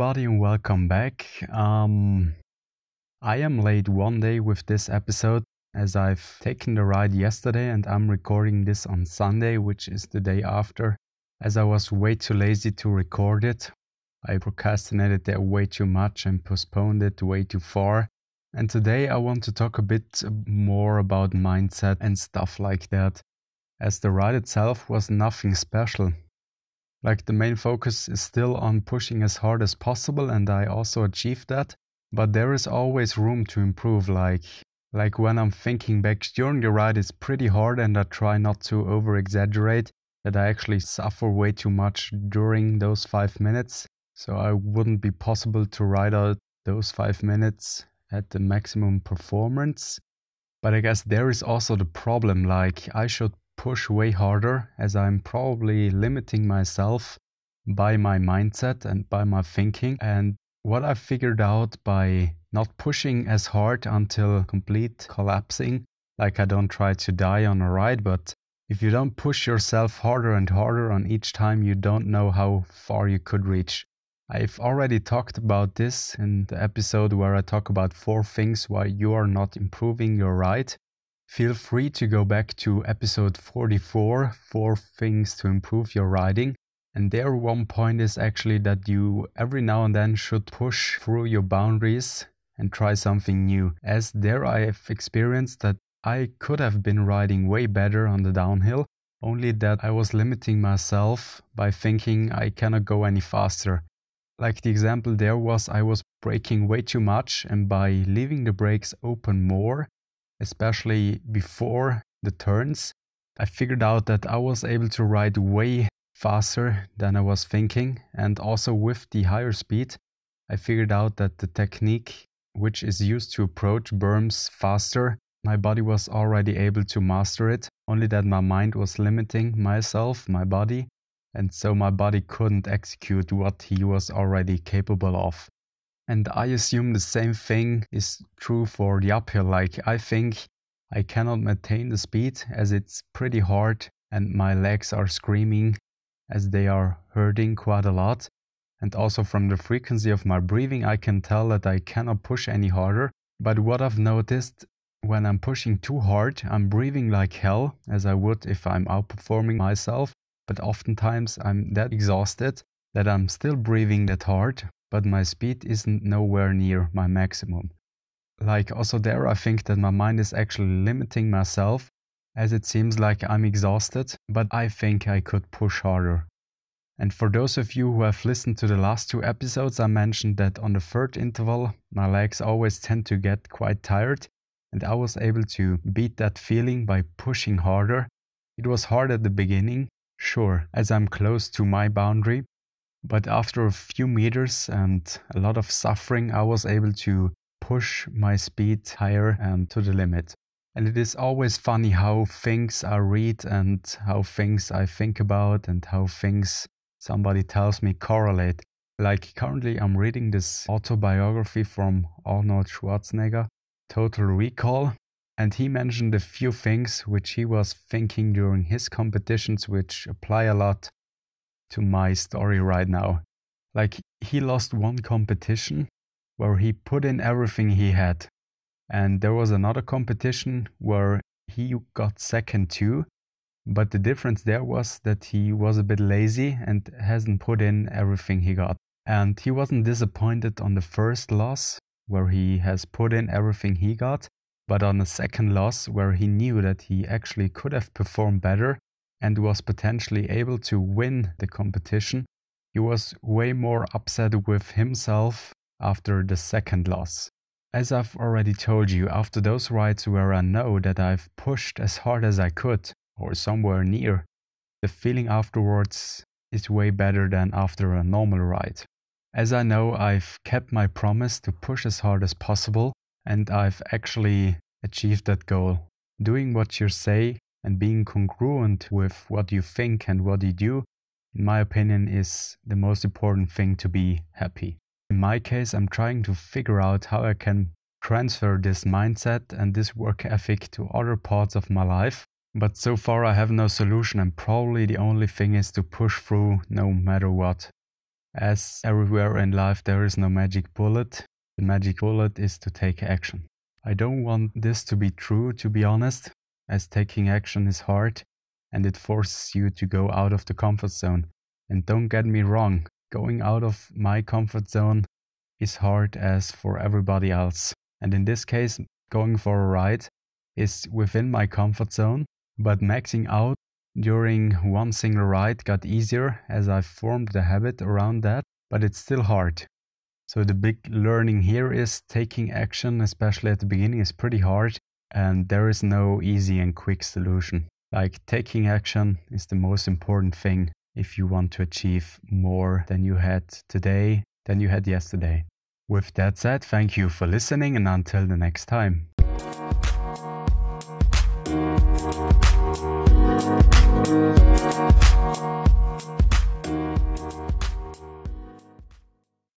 everybody, and welcome back. Um, I am late one day with this episode as I've taken the ride yesterday and I'm recording this on Sunday, which is the day after, as I was way too lazy to record it. I procrastinated there way too much and postponed it way too far. And today I want to talk a bit more about mindset and stuff like that, as the ride itself was nothing special. Like the main focus is still on pushing as hard as possible, and I also achieved that. But there is always room to improve. Like like when I'm thinking back during the ride, it's pretty hard, and I try not to over exaggerate. That I actually suffer way too much during those five minutes. So I wouldn't be possible to ride out those five minutes at the maximum performance. But I guess there is also the problem like I should push way harder as I'm probably limiting myself by my mindset and by my thinking. And what I figured out by not pushing as hard until complete collapsing, like I don't try to die on a ride, but if you don't push yourself harder and harder on each time, you don't know how far you could reach. I've already talked about this in the episode where I talk about four things why you are not improving your ride. Feel free to go back to episode 44 Four Things to Improve Your Riding. And there, one point is actually that you every now and then should push through your boundaries and try something new. As there, I have experienced that I could have been riding way better on the downhill, only that I was limiting myself by thinking I cannot go any faster. Like the example there was, I was braking way too much, and by leaving the brakes open more, especially before the turns, I figured out that I was able to ride way faster than I was thinking. And also with the higher speed, I figured out that the technique which is used to approach berms faster, my body was already able to master it, only that my mind was limiting myself, my body, and so my body couldn't execute what he was already capable of. And I assume the same thing is true for the uphill. Like, I think I cannot maintain the speed as it's pretty hard and my legs are screaming as they are hurting quite a lot. And also from the frequency of my breathing, I can tell that I cannot push any harder. But what I've noticed when I'm pushing too hard, I'm breathing like hell, as I would if I'm outperforming myself. But oftentimes I'm that exhausted that I'm still breathing that hard, but my speed isn't nowhere near my maximum. Like, also, there, I think that my mind is actually limiting myself as it seems like I'm exhausted, but I think I could push harder. And for those of you who have listened to the last two episodes, I mentioned that on the third interval, my legs always tend to get quite tired, and I was able to beat that feeling by pushing harder. It was hard at the beginning, sure, as I'm close to my boundary, but after a few meters and a lot of suffering, I was able to push my speed higher and to the limit. And it is always funny how things I read and how things I think about and how things somebody tells me correlate. Like currently, I'm reading this autobiography from Arnold Schwarzenegger, Total Recall, and he mentioned a few things which he was thinking during his competitions, which apply a lot to my story right now. Like, he lost one competition where he put in everything he had. And there was another competition where he got second too. But the difference there was that he was a bit lazy and hasn't put in everything he got. And he wasn't disappointed on the first loss, where he has put in everything he got, but on the second loss, where he knew that he actually could have performed better and was potentially able to win the competition, he was way more upset with himself after the second loss. As I've already told you, after those rides where I know that I've pushed as hard as I could, or somewhere near, the feeling afterwards is way better than after a normal ride. As I know I've kept my promise to push as hard as possible, and I've actually achieved that goal. Doing what you say and being congruent with what you think and what you do, in my opinion, is the most important thing to be happy. In my case, I'm trying to figure out how I can transfer this mindset and this work ethic to other parts of my life. But so far, I have no solution, and probably the only thing is to push through no matter what. As everywhere in life, there is no magic bullet. The magic bullet is to take action. I don't want this to be true, to be honest, as taking action is hard and it forces you to go out of the comfort zone. And don't get me wrong, going out of my comfort zone is hard as for everybody else. And in this case, going for a ride is within my comfort zone, but maxing out during one single ride got easier as I formed the habit around that, but it's still hard. So the big learning here is taking action, especially at the beginning, is pretty hard, and there is no easy and quick solution. Like taking action is the most important thing if you want to achieve more than you had today, than you had yesterday. With that said, thank you for listening and until the next time.